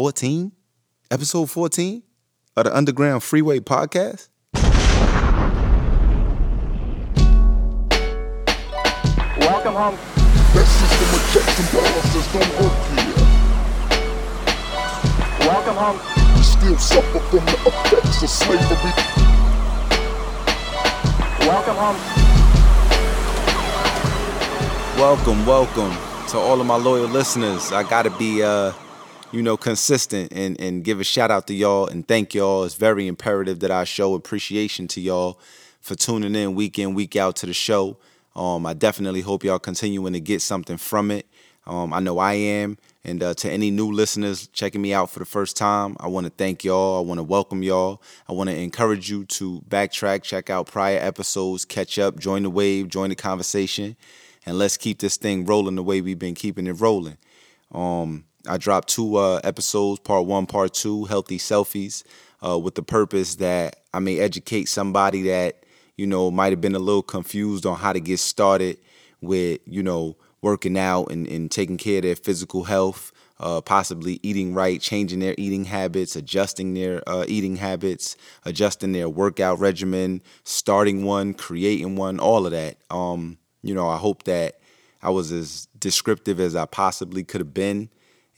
14? Episode 14 of the Underground Freeway Podcast? Welcome home. That system of checks and balances don't work here. Welcome home. We still suffer from the effects of slavery. Welcome home. Welcome, welcome to all of my loyal listeners. I gotta be uh, you know, consistent and, and give a shout out to y'all and thank y'all. It's very imperative that I show appreciation to y'all for tuning in week in, week out to the show. Um, I definitely hope y'all continuing to get something from it. Um, I know I am. And uh, to any new listeners checking me out for the first time, I want to thank y'all. I want to welcome y'all. I want to encourage you to backtrack, check out prior episodes, catch up, join the wave, join the conversation, and let's keep this thing rolling the way we've been keeping it rolling. Um, I dropped two uh, episodes, part one, part two, healthy selfies, uh, with the purpose that I may educate somebody that you know might have been a little confused on how to get started with you know working out and, and taking care of their physical health, uh, possibly eating right, changing their eating habits, adjusting their uh, eating habits, adjusting their workout regimen, starting one, creating one, all of that. Um, you know, I hope that I was as descriptive as I possibly could have been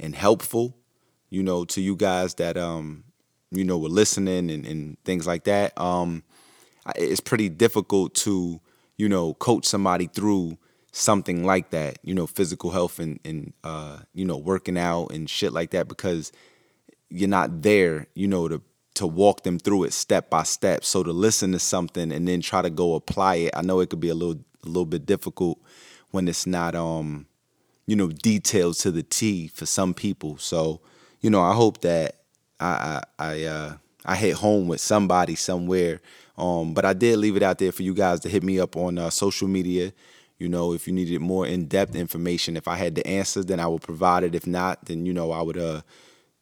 and helpful, you know, to you guys that um, you know, were listening and, and things like that. Um, it's pretty difficult to, you know, coach somebody through something like that, you know, physical health and, and uh, you know, working out and shit like that because you're not there, you know, to to walk them through it step by step. So to listen to something and then try to go apply it, I know it could be a little a little bit difficult when it's not um, you know, detailed to the T for some people. So, you know, I hope that I I I, uh, I hit home with somebody somewhere. Um, but I did leave it out there for you guys to hit me up on uh, social media. You know, if you needed more in-depth information, if I had the answers, then I would provide it. If not, then you know I would uh,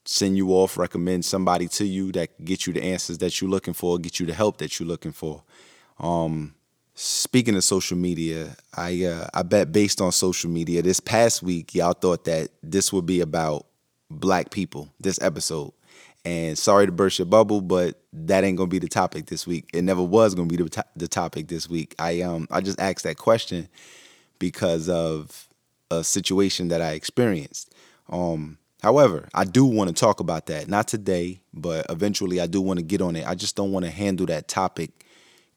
send you off, recommend somebody to you that get you the answers that you're looking for, get you the help that you're looking for. Um, speaking of social media, I uh, I bet based on social media, this past week y'all thought that this would be about black people. This episode, and sorry to burst your bubble, but that ain't gonna be the topic this week. It never was gonna be the, to- the topic this week. I um I just asked that question because of a situation that I experienced. Um, however, I do want to talk about that. Not today, but eventually I do want to get on it. I just don't want to handle that topic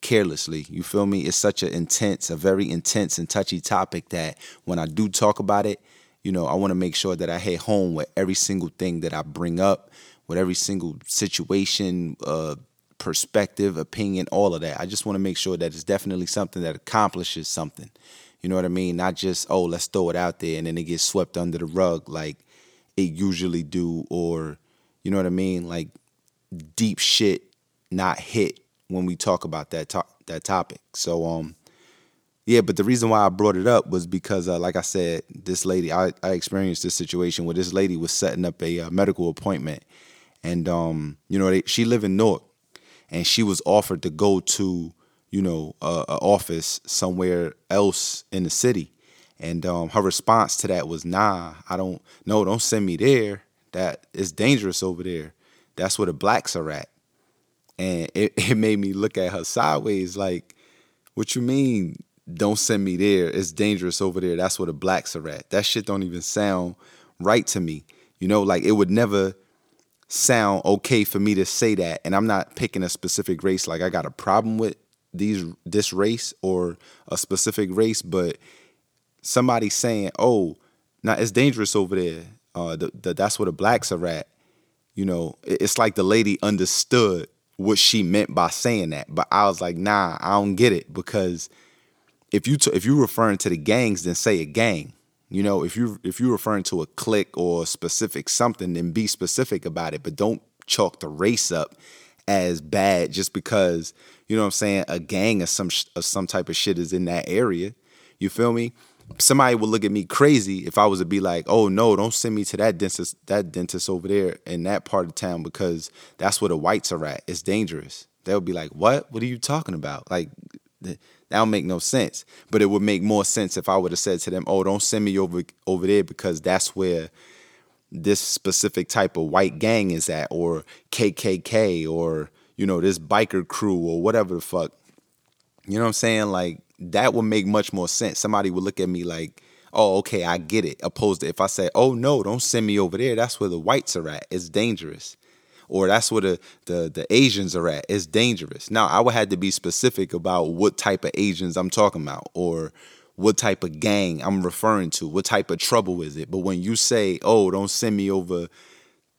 carelessly. You feel me? It's such an intense, a very intense and touchy topic that when I do talk about it, you know, I want to make sure that I hit home with every single thing that I bring up, with every single situation, uh, perspective, opinion, all of that. I just want to make sure that it's definitely something that accomplishes something. You know what I mean? Not just, oh, let's throw it out there and then it gets swept under the rug like it usually do, or you know what I mean? Like deep shit not hit when we talk about that to- that topic. So um yeah, but the reason why I brought it up was because uh, like I said, this lady I, I experienced this situation where this lady was setting up a uh, medical appointment. And um you know they, she lived in Newark and she was offered to go to you know a, a office somewhere else in the city. And um, her response to that was nah i don't no don't send me there. That it's dangerous over there. That's where the blacks are at and it, it made me look at her sideways like what you mean? Don't send me there. It's dangerous over there. That's where the blacks are at. That shit don't even sound right to me. You know like it would never sound okay for me to say that and i'm not picking a specific race like i got a problem with these this race or a specific race but somebody saying oh now it's dangerous over there. Uh the, the, that's where the blacks are at. You know it- it's like the lady understood what she meant by saying that. But i was like nah i don't get it. Because if you t- if you're referring to the gangs then say a gang. You know if you if you're referring to a clique or a specific something then be specific about it. But don't chalk the race up as bad just because you know what i'm saying a gang of some sh- or some type of shit is in that area. You feel me somebody would look at me crazy if i was to be like oh no don't send me to that dentist that dentist over there in that part of town because that's where the whites are at it's dangerous they would be like what what are you talking about like that don't make no sense. But it would make more sense if I would have said to them, "Oh, don't send me over over there because that's where this specific type of white gang is at, or KKK, or you know this biker crew, or whatever the fuck. You know what I'm saying? Like that would make much more sense. Somebody would look at me like, "Oh, okay, I get it." Opposed to if I say, "Oh no, don't send me over there. That's where the whites are at. It's dangerous." Or that's where the, the the Asians are at. It's dangerous. Now I would have to be specific about what type of Asians I'm talking about, or what type of gang I'm referring to. What type of trouble is it? But when you say, "Oh, don't send me over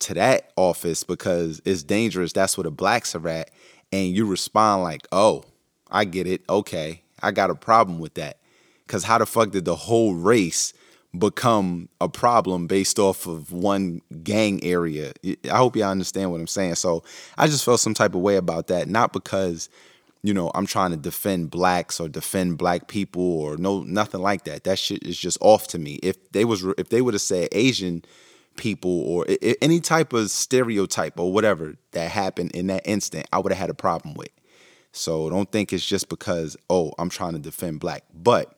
to that office because it's dangerous," that's where the blacks are at, and you respond like, "Oh, I get it. Okay, I got a problem with that. Because how the fuck did the whole race become a problem based off of one gang area? I hope y'all understand what I'm saying. So I just felt some type of way about that. Not because, you know, I'm trying to defend blacks or defend black people or no nothing like that. That shit is just off to me. If they was if they would have said Asian people or any type of stereotype or whatever that happened in that instant, I would have had a problem with. So don't think it's just because, oh, I'm trying to defend black. But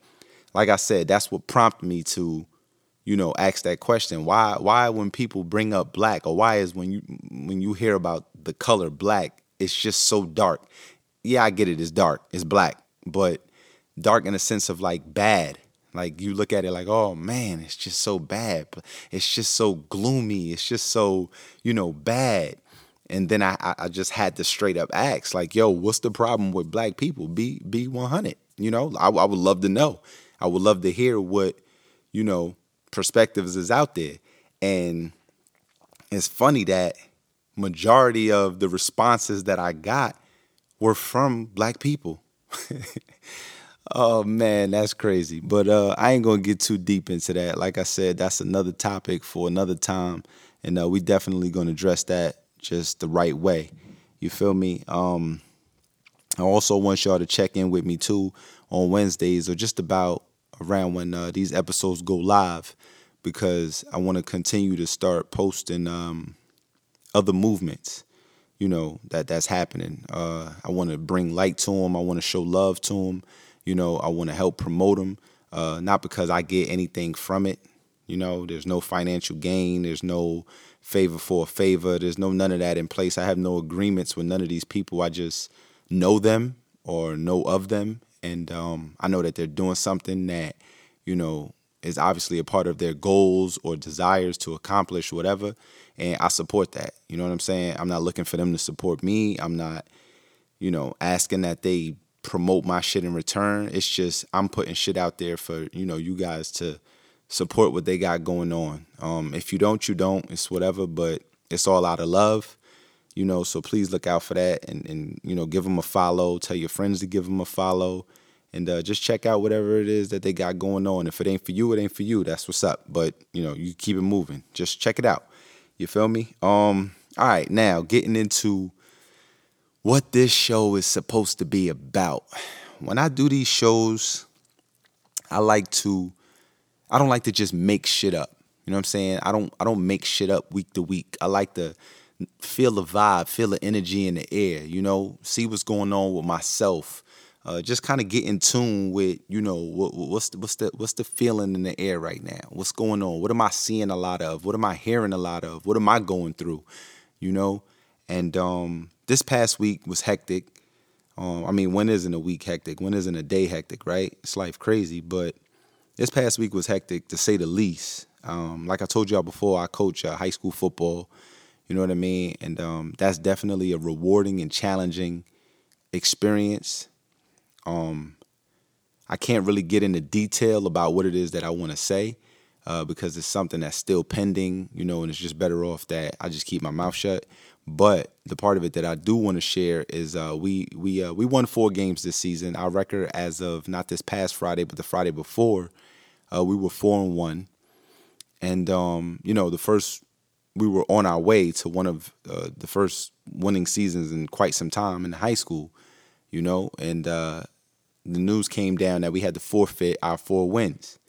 like I said, that's what prompted me to, you know, ask that question. Why why when people bring up black or why is when you when you hear about the color black, it's just so dark. Yeah, I get it, it's dark. It's black. But dark in a sense of like bad. Like you look at it like, oh man, it's just so bad. It's just so gloomy. It's just so, you know, bad. And then I, I just had to straight up ask, like, yo, what's the problem with black people? Be be 100. You know, I, I would love to know. I would love to hear what, you know, perspectives is out there. And it's funny that majority of the responses that I got were from black people. oh man, that's crazy. But uh, I ain't gonna get too deep into that. Like I said, that's another topic for another time, and uh, we definitely gonna address that just the right way. You feel me? Um, I also want y'all to check in with me too on Wednesdays or just about around when uh, these episodes go live because I want to continue to start posting um, other movements. You know that that's happening. Uh, I want to bring light to them. I want to show love to them. You know, I want to help promote them. Uh, not because I get anything from it. You know, there's no financial gain. There's no favor for a favor. There's no none of that in place. I have no agreements with none of these people. I just know them or know of them, and um, I know that they're doing something that you know is obviously a part of their goals or desires to accomplish whatever, and I support that. You know what I'm saying? I'm not looking for them to support me. I'm not, you know, asking that they promote my shit in return. It's just I'm putting shit out there for you know you guys to support what they got going on. Um, if you don't, you don't. It's whatever, but it's all out of love, you know. So please look out for that, and and you know, give them a follow. Tell your friends to give them a follow, and uh, just check out whatever it is that they got going on. If it ain't for you, it ain't for you. That's what's up. But you know, you keep it moving. Just check it out. You feel me? Um. All right, now getting into what this show is supposed to be about. When I do these shows, I like to I don't like to just make shit up. You know what I'm saying? I don't I don't make shit up week to week. I like to feel the vibe, feel the energy in the air, you know, see what's going on with myself. Uh, just kind of get in tune with, you know, what, what's the, what's the what's the feeling in the air right now? What's going on? What am I seeing a lot of? What am I hearing a lot of? What am I going through? You know, and um, this past week was hectic. Um, I mean, when isn't a week hectic? When isn't a day hectic? Right? It's life crazy, but this past week was hectic to say the least. Um, like I told y'all before, I coach uh, high school football. You know what I mean? And um, that's definitely a rewarding and challenging experience. Um, I can't really get into detail about what it is that I want to say uh, because it's something that's still pending, you know, and it's just better off that I just keep my mouth shut. But the part of it that I do want to share is uh, we we uh, we won four games this season. Our record as of not this past Friday, but the Friday before, uh, we were four and one, and um, you know the first we were on our way to one of uh, the first winning seasons in quite some time in high school, you know, and uh, the news came down that we had to forfeit our four wins,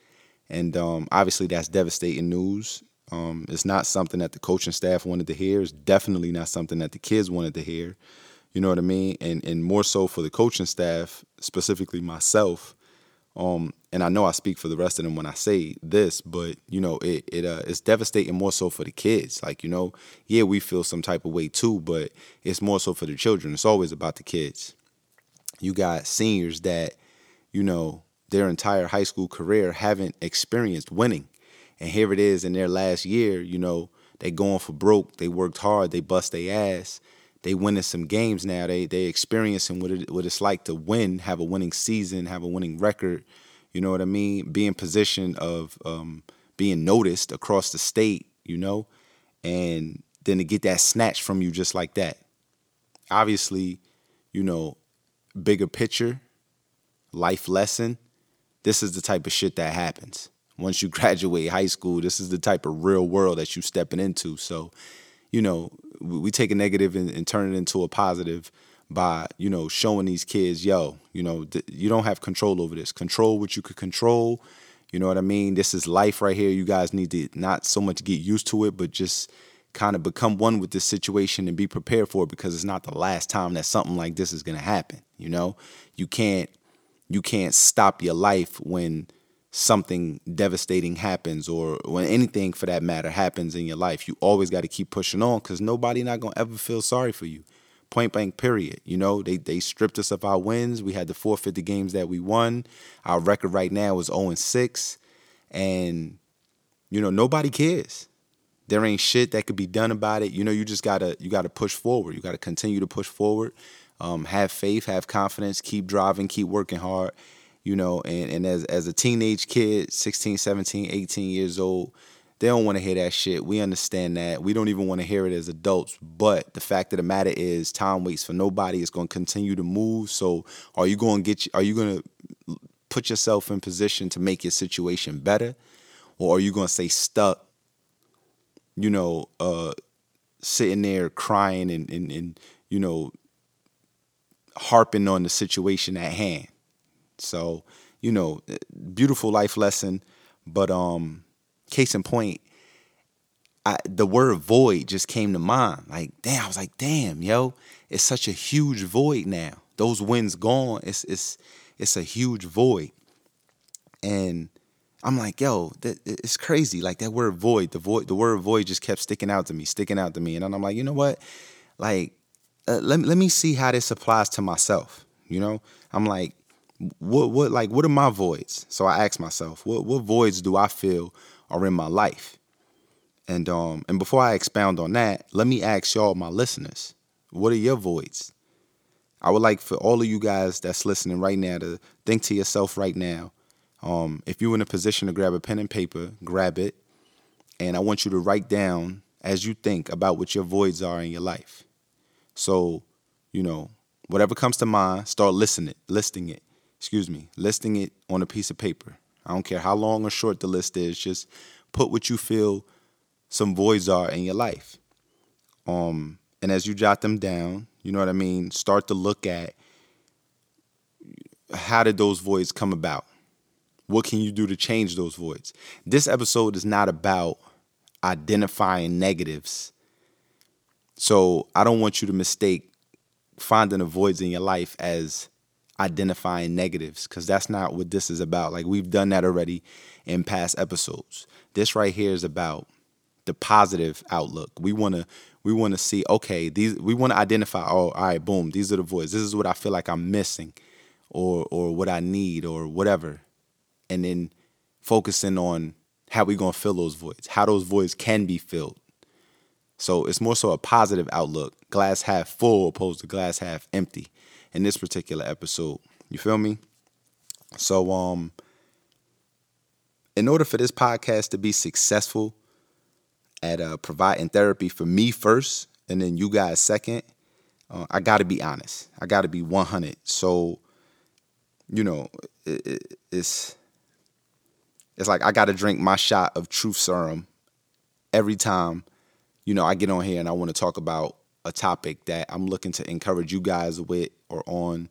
and um, obviously that's devastating news. Um, it's not something that the coaching staff wanted to hear. It's definitely not something that the kids wanted to hear. You know what I mean? And and more so for the coaching staff, specifically myself. Um, and I know I speak for the rest of them when I say this, but you know, it it uh, it's devastating more so for the kids. Like you know, yeah, we feel some type of way too, but it's more so for the children. It's always about the kids. You got seniors that, you know, their entire high school career haven't experienced winning, and here it is in their last year. You know, they going for broke. They worked hard. They bust their ass. They winning some games now. They they experiencing what it what it's like to win, have a winning season, have a winning record you know what I mean? Be in position of um, being noticed across the state, you know, and then to get that snatched from you just like that. Obviously, you know, bigger picture, life lesson. This is the type of shit that happens. Once you graduate high school, this is the type of real world that you stepping into. So, you know, we take a negative and, and turn it into a positive by you know showing these kids yo you know th- you don't have control over this. Control what you could control. You know what i mean? This is life right here. You guys need to not so much get used to it but just kind of become one with this situation and be prepared for it because it's not the last time that something like this is going to happen you know? You can't you can't stop your life when something devastating happens or when anything for that matter happens in your life you always got to keep pushing on because nobody not to ever feel sorry for you point blank period. You know, they they stripped us of our wins. We had to forfeit the games that we won. Our record right now is 0 and 6. And, you know, nobody cares. There ain't shit that could be done about it. You know, you just gotta you gotta push forward. You gotta continue to push forward. Um, have faith, have confidence, keep driving, keep working hard. You know, and, and as as a teenage kid, 16, 17, 18 years old, they don't want to hear that shit. We understand that. We don't even want to hear it as adults. But the fact of the matter is, time waits for nobody. It's going to continue to move. So, are you going to get? Are you going to put yourself in position to make your situation better, or are you going to stay stuck? You know, uh, sitting there crying and, and and you know, harping on the situation at hand. So, you know, beautiful life lesson, but um case in point, I, the word void just came to mind. Like, damn, I was like, damn, yo, it's such a huge void now. Those wins gone. It's it's it's a huge void. And I'm like, yo, that, it's crazy. Like that word void, the void, the word void just kept sticking out to me, sticking out to me. And I'm like, you know what? Like, uh, let, let me see how this applies to myself. You know, I'm like, what what like what are my voids? So I ask myself, what what voids do I feel are in my life. And um and before I expound on that, let me ask y'all, my listeners, what are your voids? I would like for all of you guys that's listening right now to think to yourself right now. Um, if you're in a position to grab a pen and paper, grab it. And I want you to write down as you think about what your voids are in your life. So, you know, whatever comes to mind, start listening, listing it. Excuse me, listing it on a piece of paper. I don't care how long or short the list is. Just put what you feel some voids are in your life. Um, and as you jot them down, you know what I mean. Start to look at how did those voids come about. What can you do to change those voids? This episode is not about identifying negatives. So I don't want you to mistake finding the voids in your life as identifying negatives because that's not what this is about. Like we've done that already in past episodes. This right here is about the positive outlook. We want to we want to see okay, these we want to identify oh all right, boom, these are the voids. This is what I feel like I'm missing or or what I need or whatever. And then focusing on how we going to fill those voids, how those voids can be filled. So it's more so a positive outlook, glass half full opposed to glass half empty in this particular episode. You feel me? So um in order for this podcast to be successful at uh, providing therapy for me first and then you guys second, uh, I got to be honest. I got to be 100. So you know, it, it, it's it's like I got to drink my shot of truth serum every time you know I get on here and I want to talk about a topic that I'm looking to encourage you guys with or on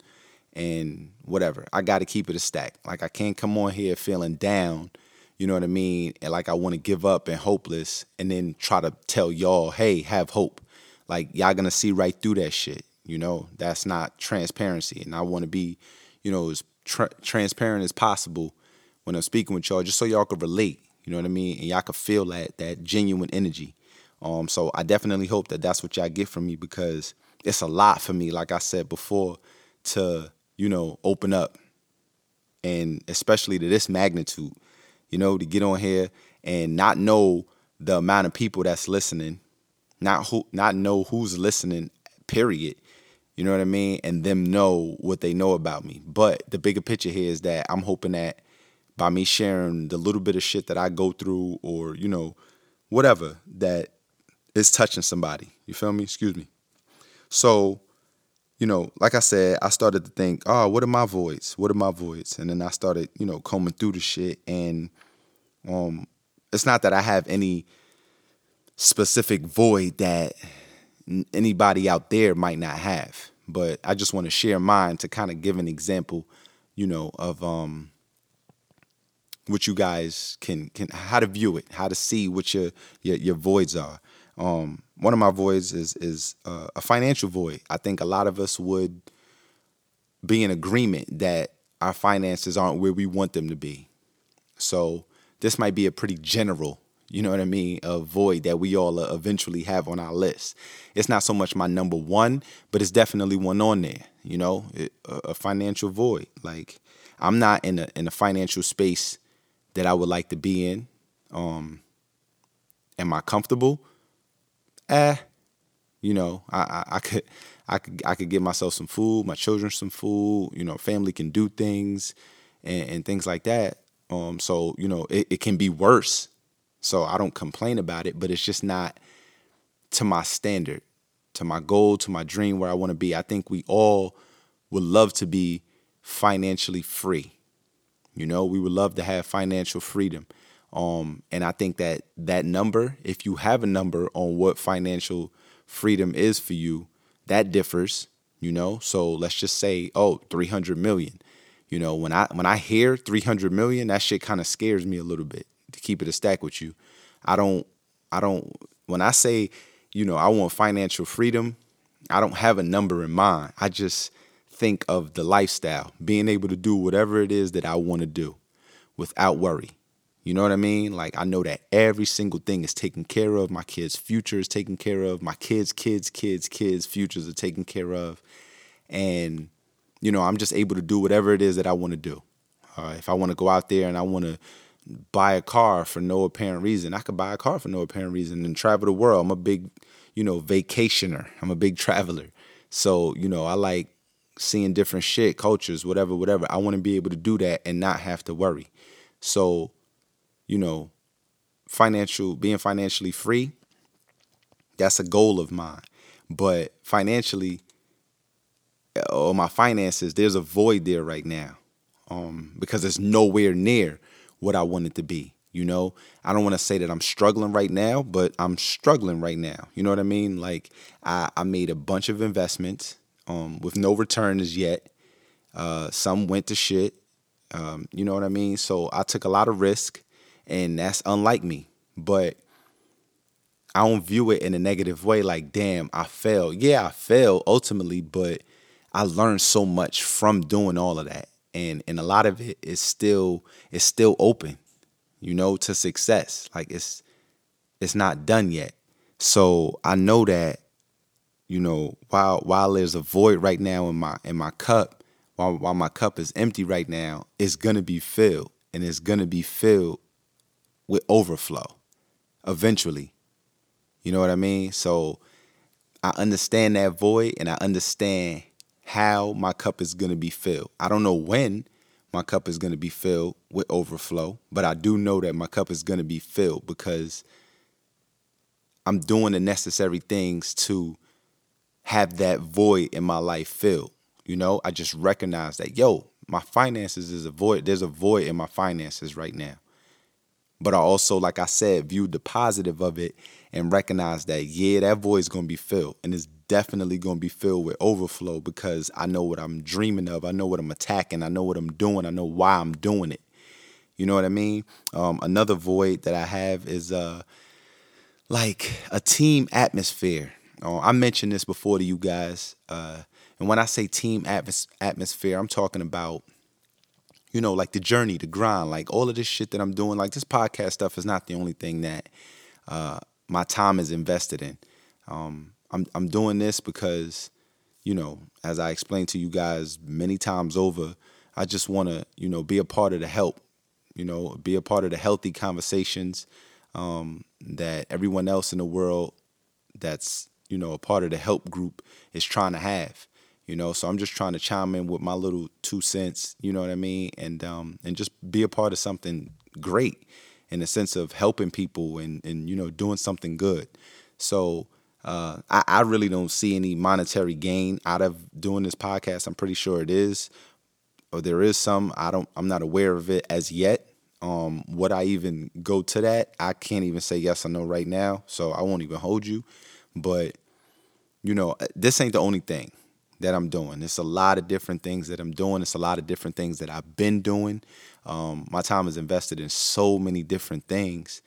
and whatever. I got to keep it a stack. Like I can't come on here feeling down, you know what I mean? And like I want to give up and hopeless and then try to tell y'all, "Hey, have hope." Like y'all going to see right through that shit, you know? That's not transparency and I want to be, you know, as tra- transparent as possible when I'm speaking with y'all, just so y'all could relate. You know what I mean? And y'all could feel that that genuine energy. Um, so I definitely hope that that's what y'all get from me because it's a lot for me, like I said before, to you know open up, and especially to this magnitude. You know, to get on here and not know the amount of people that's listening, not who, not know who's listening. Period. You know what I mean? And them know what they know about me. But the bigger picture here is that I'm hoping that by me sharing the little bit of shit that I go through or, you know, whatever, that is touching somebody. You feel me? Excuse me. So, you know, like I said, I started to think, oh, what are my voids? What are my voids? And then I started, you know, combing through the shit. And um, it's not that I have any specific void that anybody out there might not have. But I just want to share mine to kind of give an example, you know, of um what you guys can can how to view it, how to see what your your, your voids are. Um, one of my voids is is uh, a financial void. I think a lot of us would be in agreement that our finances aren't where we want them to be. So this might be a pretty general you know what I mean, a void that we all uh, eventually have on our list. It's not so much my number one, but it's definitely one on there. You know, it, a, a financial void. Like I'm not in a in a financial space that I would like to be in. Um, am I comfortable? Eh, you know, I, I, I could I could I could give myself some food, my children some food. You know, family can do things and, and things like that. Um, so you know, it, it can be worse so I don't complain about it, but it's just not to my standard, to my goal, to my dream where I want to be. I think we all would love to be financially free. You know, we would love to have financial freedom. Um, and I think that that number, if you have a number on what financial freedom is for you, that differs, you know? So let's just say, oh, 300 million. You know, when I when I hear 300 million, that shit kind of scares me a little bit to keep it a stack with you. I don't I don't when I say, you know, I want financial freedom, I don't have a number in mind. I just think of the lifestyle, being able to do whatever it is that I want to do without worry. You know what I mean? Like I know that every single thing is taken care of. My kids' future is taken care of. My kids' kids' kids' kids' futures are taken care of. And, you know, I'm just able to do whatever it is that I want to do. Uh, if I want to go out there and I want to buy a car for no apparent reason. I could buy a car for no apparent reason and travel the world. I'm a big, you know, vacationer. I'm a big traveler. So, you know, I like seeing different shit, cultures, whatever, whatever. I want to be able to do that and not have to worry. So, you know, financial being financially free, that's a goal of mine. But financially or my finances, there's a void there right now. Um, because it's nowhere near what I want it to be. You know, I don't want to say that I'm struggling right now, but I'm struggling right now. You know what I mean? Like I, I made a bunch of investments um, with no return as yet. Uh, some went to shit. Um, you know what I mean? So I took a lot of risk, and that's unlike me. But I don't view it in a negative way. Like, damn, I failed. Yeah, I failed ultimately, but I learned so much from doing all of that and and a lot of it is still is still open you know to success like it's it's not done yet so i know that you know while while there's a void right now in my in my cup while while my cup is empty right now it's gonna be filled and it's gonna be filled with overflow eventually you know what i mean so i understand that void and i understand how my cup is going to be filled. I don't know when my cup is going to be filled with overflow, but I do know that my cup is going to be filled because I'm doing the necessary things to have that void in my life filled. You know, I just recognize that, yo, my finances is a void. There's a void in my finances right now. But I also, like I said, viewed the positive of it and recognize that, yeah, that void is going to be filled. And it's definitely going to be filled with overflow because I know what I'm dreaming of. I know what I'm attacking. I know what I'm doing. I know why I'm doing it. You know what I mean? Um, another void that I have is uh, like a team atmosphere. Uh, I mentioned this before to you guys. Uh, and when I say team atmos- atmosphere, I'm talking about you know, like the journey, the grind, like all of this shit that I'm doing. Like this podcast stuff is not the only thing that uh, my time is invested in. Um, I'm I'm doing this because, you know, as I explained to you guys many times over, I just want to, you know, be a part of the help, you know, be a part of the healthy conversations um, that everyone else in the world that's, you know, a part of the help group is trying to have you know so i'm just trying to chime in with my little two cents you know what i mean and um and just be a part of something great in the sense of helping people and and you know doing something good so uh, I, I really don't see any monetary gain out of doing this podcast. I'm pretty sure it is, or there is some. I don't. I'm not aware of it as yet. Um, would I even go to that? I can't even say yes or no right now, so I won't even hold you. But you know, this ain't the only thing that I'm doing. It's a lot of different things that I'm doing. It's a lot of different things that I've been doing. Um, my time is invested in so many different things,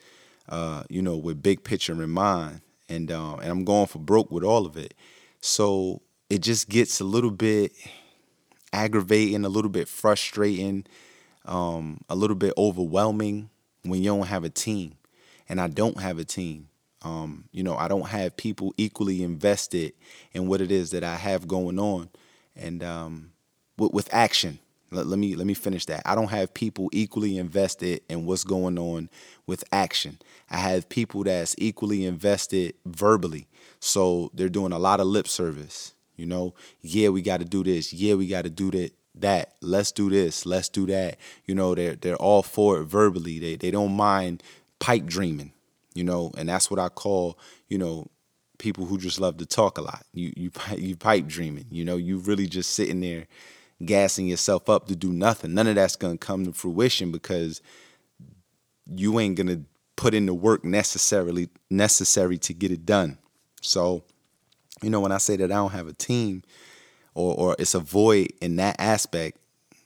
uh, you know, with big picture in mind, and um, and I'm going for broke with all of it. So it just gets a little bit aggravating, a little bit frustrating, um, a little bit overwhelming when you don't have a team, and I don't have a team. Um, you know, I don't have people equally invested in what it is that I have going on, and um, with, with action. Let, let me let me finish that. I don't have people equally invested in what's going on with action. I have people that's equally invested verbally, so they're doing a lot of lip service. You know, yeah, we got to do this. Yeah, we got to do that. That let's do this. Let's do that. You know, they're they're all for it verbally. They they don't mind pipe dreaming you know, and that's what I call, you know, people who just love to talk a lot. You you you pipe dreaming, you know, you really just sitting there gassing yourself up to do nothing. None of that's gonna come to fruition because you ain't gonna put in the work necessarily necessary to get it done. So, you know, when I say that I don't have a team or or it's a void in that aspect,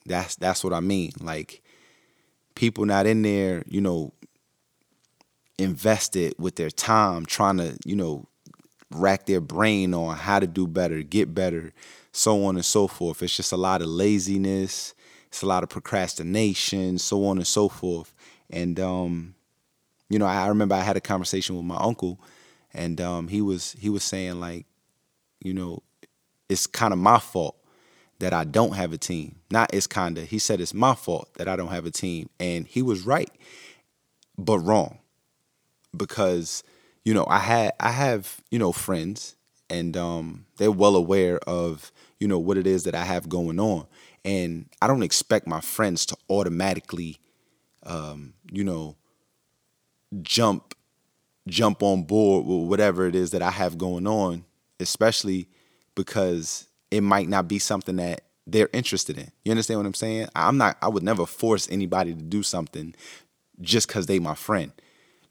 that's that's what I mean. Like people not in there, you know, invested with their time trying to, you know, rack their brain on how to do better, get better, so on and so forth. It's just a lot of laziness, it's a lot of procrastination, so on and so forth. And um, you know, I remember I had a conversation with my uncle and um, he was he was saying like, you know, it's kind of my fault that I don't have a team. Not it's kind of. He said it's my fault that I don't have a team and he was right but wrong because you know I had I have you know friends and um, they're well aware of you know what it is that I have going on, and I don't expect my friends to automatically um, you know jump jump on board with whatever it is that I have going on, especially because it might not be something that they're interested in. You understand what I'm saying? I'm not I would never force anybody to do something just cuz they my friend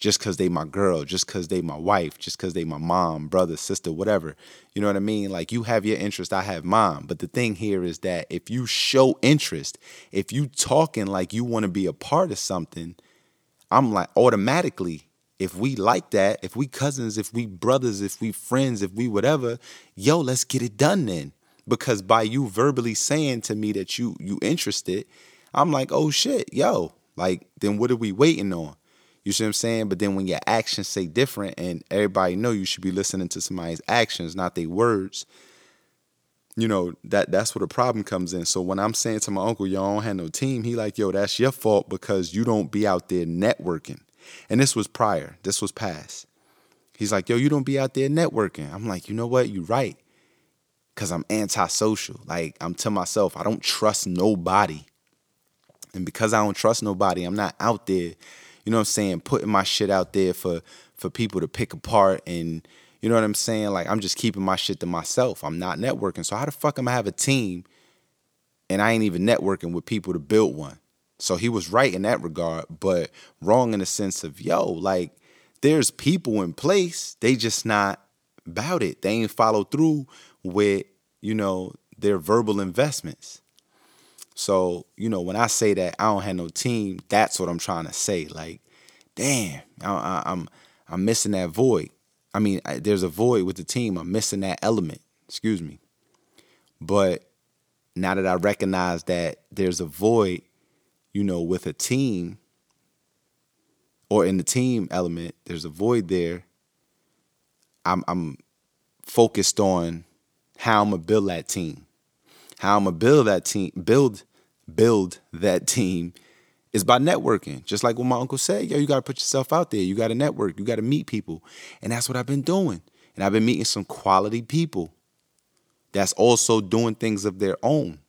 just because they my girl, just because they my wife, just because they my mom, brother, sister, whatever. You know what I mean? Like you have your interest, I have mine. But the thing here is that if you show interest, if you talking like you want to be a part of something, I'm like automatically, if we like that, if we cousins, if we brothers, if we friends, if we whatever, yo, let's get it done then. Because by you verbally saying to me that you you interested, I'm like, oh shit, yo, like then what are we waiting on? You see what I'm saying? But then when your actions say different and everybody know you should be listening to somebody's actions, not their words, you know, that that's where the problem comes in. So when I'm saying to my uncle, y'all don't have no team, he like, yo, that's your fault because you don't be out there networking. And this was prior. This was past. He's like, yo, you don't be out there networking. I'm like, you know what? You right. Cause I'm antisocial. Like I'm to myself, I don't trust nobody. And because I don't trust nobody, I'm not out there you know what I'm saying, putting my shit out there for for people to pick apart and you know what I'm saying? Like I'm just keeping my shit to myself. I'm not networking. So how the fuck am I have a team and I ain't even networking with people to build one? So he was right in that regard, but wrong in the sense of, yo, like there's people in place, they just not about it. They ain't follow through with, you know, their verbal investments. So, you know, when I say that I don't have no team, that's what I'm trying to say. Like, damn, I, am I'm, I'm missing that void. I mean, I, there's a void with the team. I'm missing that element. Excuse me. But now that I recognize that there's a void, you know, with a team or in the team element, there's a void there. I'm I'm focused on how I'm gonna build that team. How I'm gonna build that team, build, build that team is by networking. Just like what my uncle said, yo, you gotta put yourself out there. You gotta network, you gotta meet people. And that's what I've been doing. And I've been meeting some quality people that's also doing things of their own.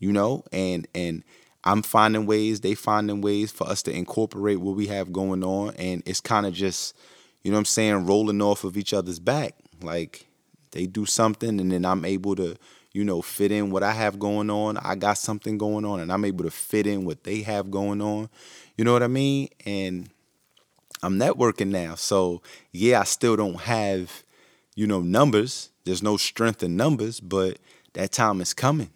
You know, and and I'm finding ways, they finding ways for us to incorporate what we have going on. And it's kind of just, you know I'm saying, rolling off of each other's back. Like they do something and then I'm able to, you know, fit in what I have going on. I got something going on and I'm able to fit in what they have going on. You know what I mean? And I'm networking now. So, yeah, I still don't have, you know, numbers. There's no strength in numbers, but that time is coming.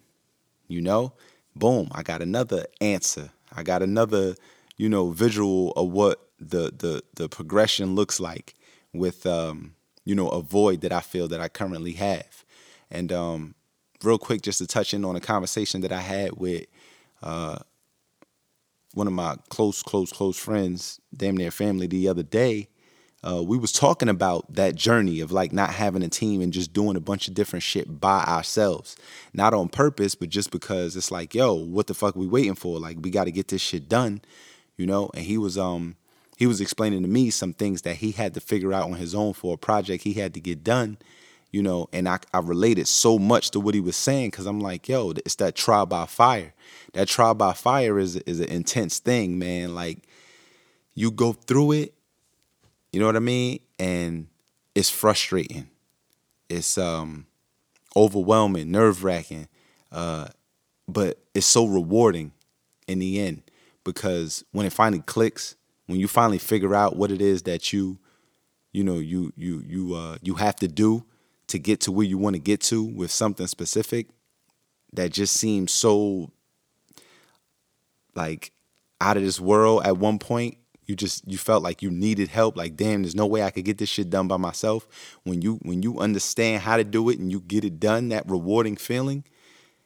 You know? Boom, I got another answer. I got another, you know, visual of what the the the progression looks like with um you know, a void that I feel that I currently have. And um, real quick, just to touch in on a conversation that I had with uh, one of my close, close, close friends, damn near family, the other day. Uh, we was talking about that journey of like not having a team and just doing a bunch of different shit by ourselves, not on purpose, but just because it's like, yo, what the fuck we waiting for? Like we got to get this shit done, you know. And he was um he was explaining to me some things that he had to figure out on his own for a project he had to get done, you know, and I, I related so much to what he was saying because I'm like, yo, it's that trial by fire. That trial by fire is is an intense thing, man. Like you go through it, you know what I mean, and it's frustrating. It's um overwhelming, nerve wracking, uh, but it's so rewarding in the end because when it finally clicks when you finally figure out what it is that you you know you you you uh you have to do to get to where you want to get to with something specific that just seems so like out of this world at one point you just you felt like you needed help like damn there's no way i could get this shit done by myself. When you when you understand how to do it and you get it done that rewarding feeling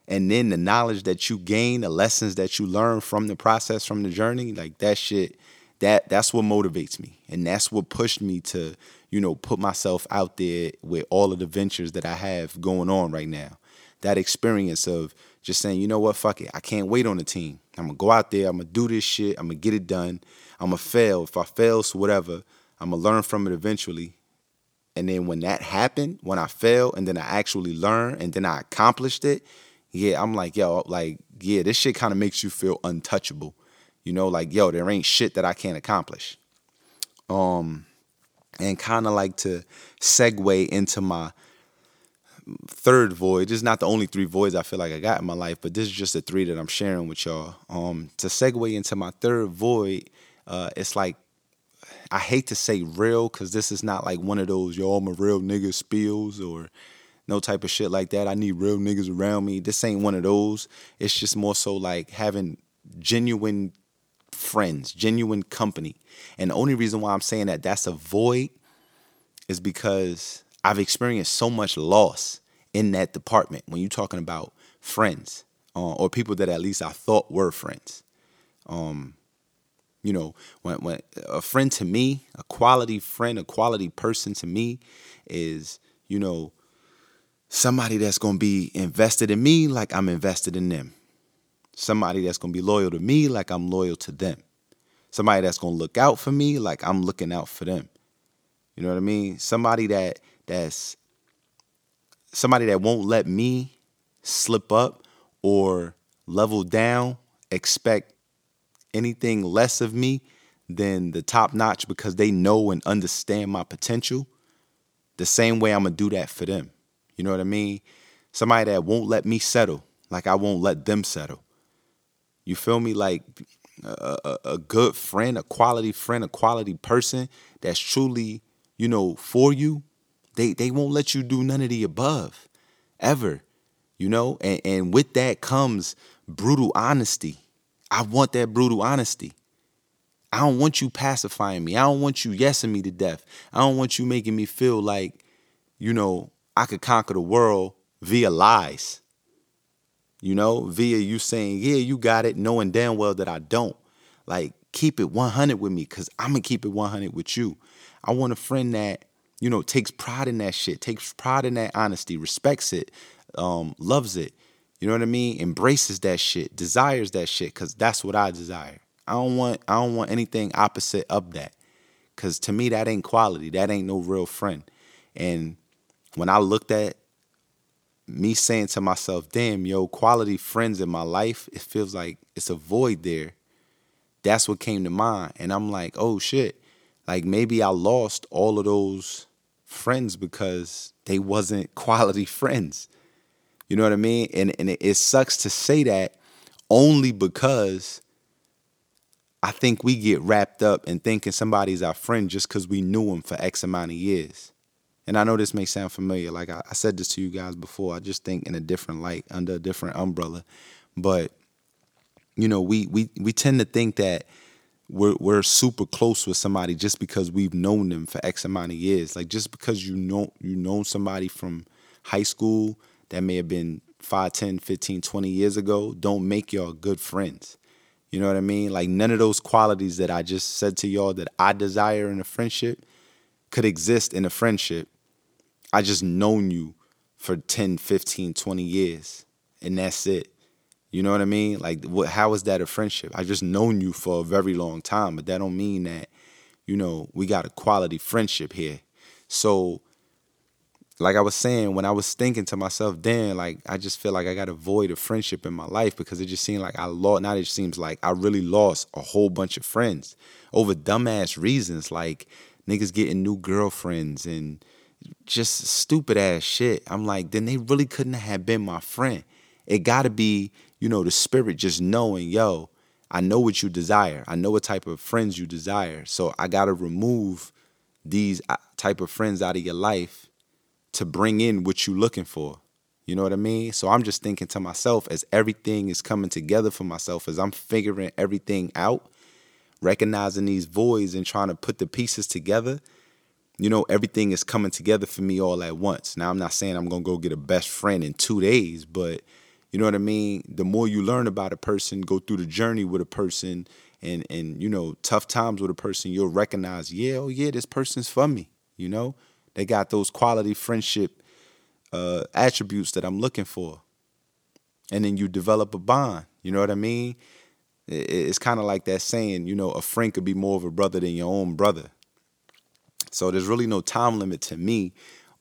and then the knowledge that you gain the lessons that you learn from the process from the journey like that shit that that's what motivates me. And that's what pushed me to you know put myself out there with all of the ventures that i have going on right now. That experience of just saying you know what? Fuck it. I can't wait on the team. I'm gonna go out there. I'm gonna do this shit. I'm gonna get it done. I'm gonna fail. If i fail so whatever i'm gonna learn from it eventually. And then when that happened when i failed and then i actually learned and then i accomplished it yeah i'm like yo like yeah this shit kind of makes you feel untouchable you know, like, yo, there ain't shit that I can't accomplish. Um, and kind of like to segue into my third void. This is not the only three voids I feel like I got in my life, but this is just the three that I'm sharing with y'all. Um, to segue into my third void, uh, it's like I hate to say real because this is not like one of those yo I'm a real nigga spills or no type of shit like that. I need real niggas around me. This ain't one of those. It's just more so like having genuine friends, genuine company. And the only reason why I'm saying that that's a void is because I've experienced so much loss in that department when you're talking about friends uh, or people that at least I thought were friends. Um, you know, when, when a friend to me, a quality friend, a quality person to me is, you know, somebody that's going to be invested in me like I'm invested in them somebody that's going to be loyal to me like I'm loyal to them. Somebody that's going to look out for me like I'm looking out for them. You know what I mean? Somebody that that's somebody that won't let me slip up or level down, expect anything less of me than the top notch because they know and understand my potential. The same way I'm going to do that for them. You know what I mean? Somebody that won't let me settle like I won't let them settle. You feel me? Like a, a, a, good friend, a quality friend, a quality person that's truly, you know, for you. They they won't let you do none of the above, ever. You know, and, and with that comes brutal honesty. I want that brutal honesty. I don't want you pacifying me. I don't want you yesing me to death. I don't want you making me feel like, you know, I could conquer the world via lies. You know, via you saying, yeah, you got it, knowing damn well that I don't. Like, keep it 100 with me because I'm going to keep it 100 with you. I want a friend that, you know, takes pride in that shit, takes pride in that honesty, respects it, um, loves it. You know what I mean? Embraces that shit, desires that shit because that's what I desire. I don't want I don't want anything opposite of that. Cause to me that ain't quality. That ain't no real friend. And when I looked at me saying to myself, damn, yo, quality friends in my life, it feels like it's a void there. That's what came to mind. And I'm like, oh shit. Like maybe I lost all of those friends because they wasn't quality friends. You know what I mean? And and it, it sucks to say that only because I think we get wrapped up in thinking somebody's our friend just because we knew them for X amount of years. And I know this may sound familiar. Like I, I, said this to you guys before. I just think in a different light, under a different umbrella. But you know, we we we tend to think that we're we're super close with somebody just because we've known them for X amount of years. Like just because you know you know somebody from high school that may have been 5, 10, 15, 20 years ago, don't make y'all good friends. You know what I mean? Like none of those qualities that I just said to y'all that I desire in a friendship could exist in a friendship. I just known you for 10, 15, 20 years and that's it. You know what I mean? Like what how is that a friendship? I just known you for a very long time, but that don't mean that you know, we got a quality friendship here. So like I was saying, when I was thinking to myself, damn, like I just feel like I got a void of friendship in my life because it just seemed like I lost. Now it seems like I really lost a whole bunch of friends over dumbass reasons, like niggas getting new girlfriends and just stupid ass shit. I'm like, then they really couldn't have been my friend. It got to be, you know, the spirit just knowing, yo, I know what you desire. I know what type of friends you desire. So I got to remove these uh, type of friends out of your life to bring in what you're looking for. You know what I mean? So I'm just thinking to myself as everything is coming together for myself, as I'm figuring everything out, recognizing these voids and trying to put the pieces together, you know, everything is coming together for me all at once. Now, I'm not saying I'm going to go get a best friend in two days, but you know what I mean? The more you learn about a person, go through the journey with a person, and, and you know, tough times with a person, you'll recognize, yeah, oh, yeah, this person's for me, you know? They got those quality friendship uh, attributes that I'm looking for. And then you develop a bond. You know what I mean? It's kind of like that saying, you know, a friend could be more of a brother than your own brother. So there's really no time limit to me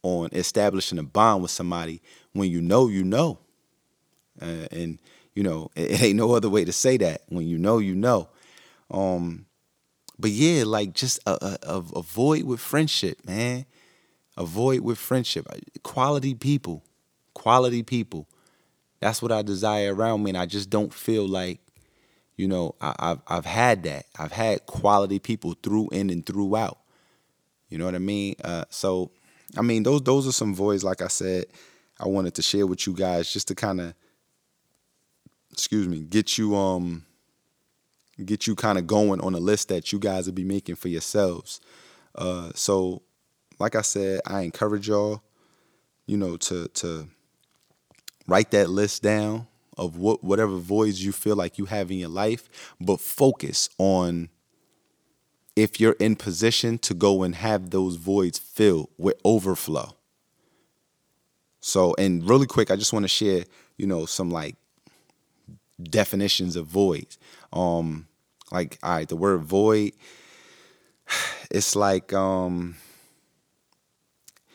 on establishing a bond with somebody when you know, you know. Uh, and, you know, it, it, ain't no other way to say that. When you know, you know. Um, but yeah, like just a, a, a void with friendship, man. Avoid with friendship. Quality people. Quality people. That's what I desire around me. And I just don't feel like, you know, I, have I've had that. I've had quality people through in and throughout. You know what I mean? Uh, so, I mean, those those are some voids, like I said, I wanted to share with you guys just to kind of, excuse me, get you um, get you kind of going on a list that you guys will be making for yourselves. Uh, so like I said, I encourage y'all, you know, to to write that list down of what whatever voids you feel like you have in your life, but focus on if you're in position to go and have those voids filled with overflow. So, and really quick, I just want to share, you know, some like definitions of voids. Um, like, all right, the word void, it's like um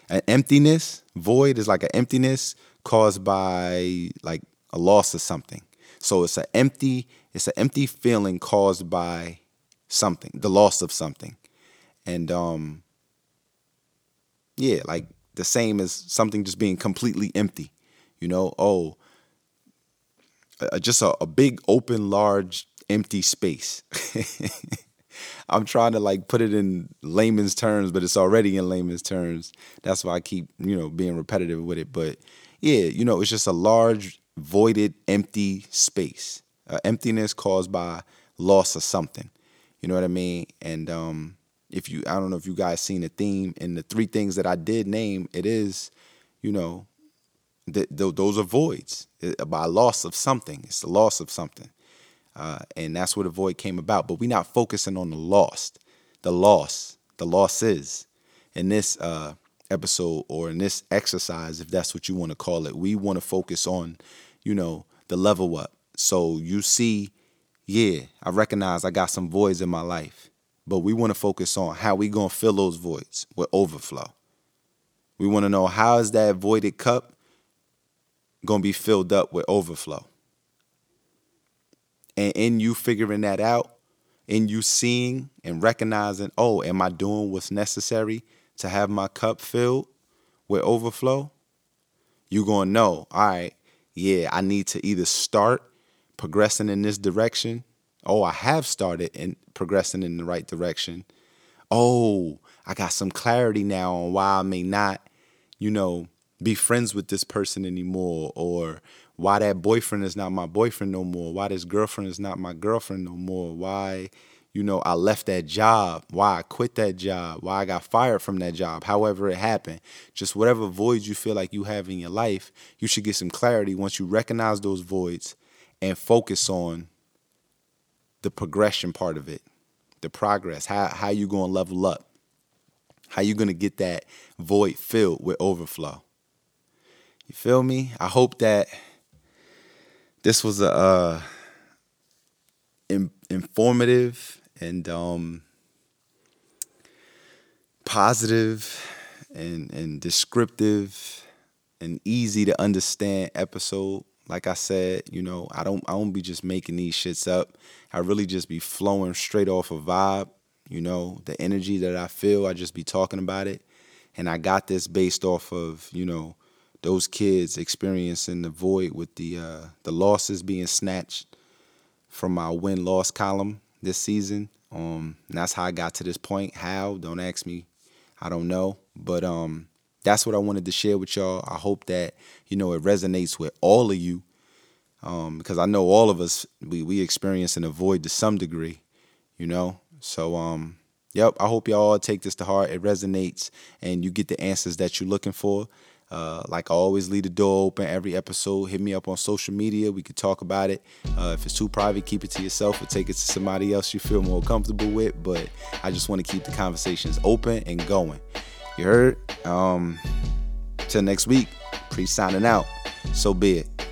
an emptiness, void is like an emptiness caused by like a loss of something. So it's an empty, it's an empty feeling caused by something, the loss of something. And um yeah, like the same as something just being completely empty. You know, oh, just a, a big open large empty space. I'm trying to like put it in layman's terms, but it's already in layman's terms. That's why I keep, you know, being repetitive with it. But yeah, you know, it's just a large, voided, empty space. Uh, emptiness caused by loss of something. You know what I mean? And um, if you, I don't know if you guys seen the theme and the three things that I did name, it is, you know, th- th- those are voids uh, by loss of something. It's the loss of something. Uh, and that's where the void came about. But we're not focusing on the lost, the loss, the losses. In this uh, episode or in this exercise, if that's what you want to call it, we want to focus on, you know, the level up. So you see, yeah, I recognize I got some voids in my life, but we want to focus on how we gonna fill those voids with overflow. We want to know how is that voided cup gonna be filled up with overflow. And in you figuring that out, in you seeing and recognizing, oh, am I doing what's necessary to have my cup filled with overflow? You're gonna know, all right, yeah, I need to either start progressing in this direction. Oh, I have started in progressing in the right direction. Oh, I got some clarity now on why I may not, you know, be friends with this person anymore or why that boyfriend is not my boyfriend no more, why this girlfriend is not my girlfriend no more, why you know I left that job, why I quit that job, why I got fired from that job, however it happened. Just whatever voids you feel like you have in your life, you should get some clarity once you recognize those voids and focus on the progression part of it, the progress, how how you going to level up. How you going to get that void filled with overflow. You feel me? I hope that this was a uh, in, informative and um, positive and and descriptive and easy to understand episode. Like I said, you know, I don't I don't be just making these shits up. I really just be flowing straight off a vibe. You know, the energy that I feel, I just be talking about it. And I got this based off of, you know, those kids experiencing the void with the uh, the losses being snatched from my win loss column this season. Um, that's how I got to this point. How? Don't ask me. I don't know. But um, that's what I wanted to share with y'all. I hope that you know it resonates with all of you um, because I know all of us we we experience a avoid to some degree. You know, so um, yep. I hope y'all take this to heart. It resonates and you get the answers that you're looking for. Uh, like I always, leave the door open every episode. Hit me up on social media. We could talk about it. Uh, if it's too private, keep it to yourself or take it to somebody else you feel more comfortable with. But I just want to keep the conversations open and going. You heard? Um, till next week. Pre signing out. So be it.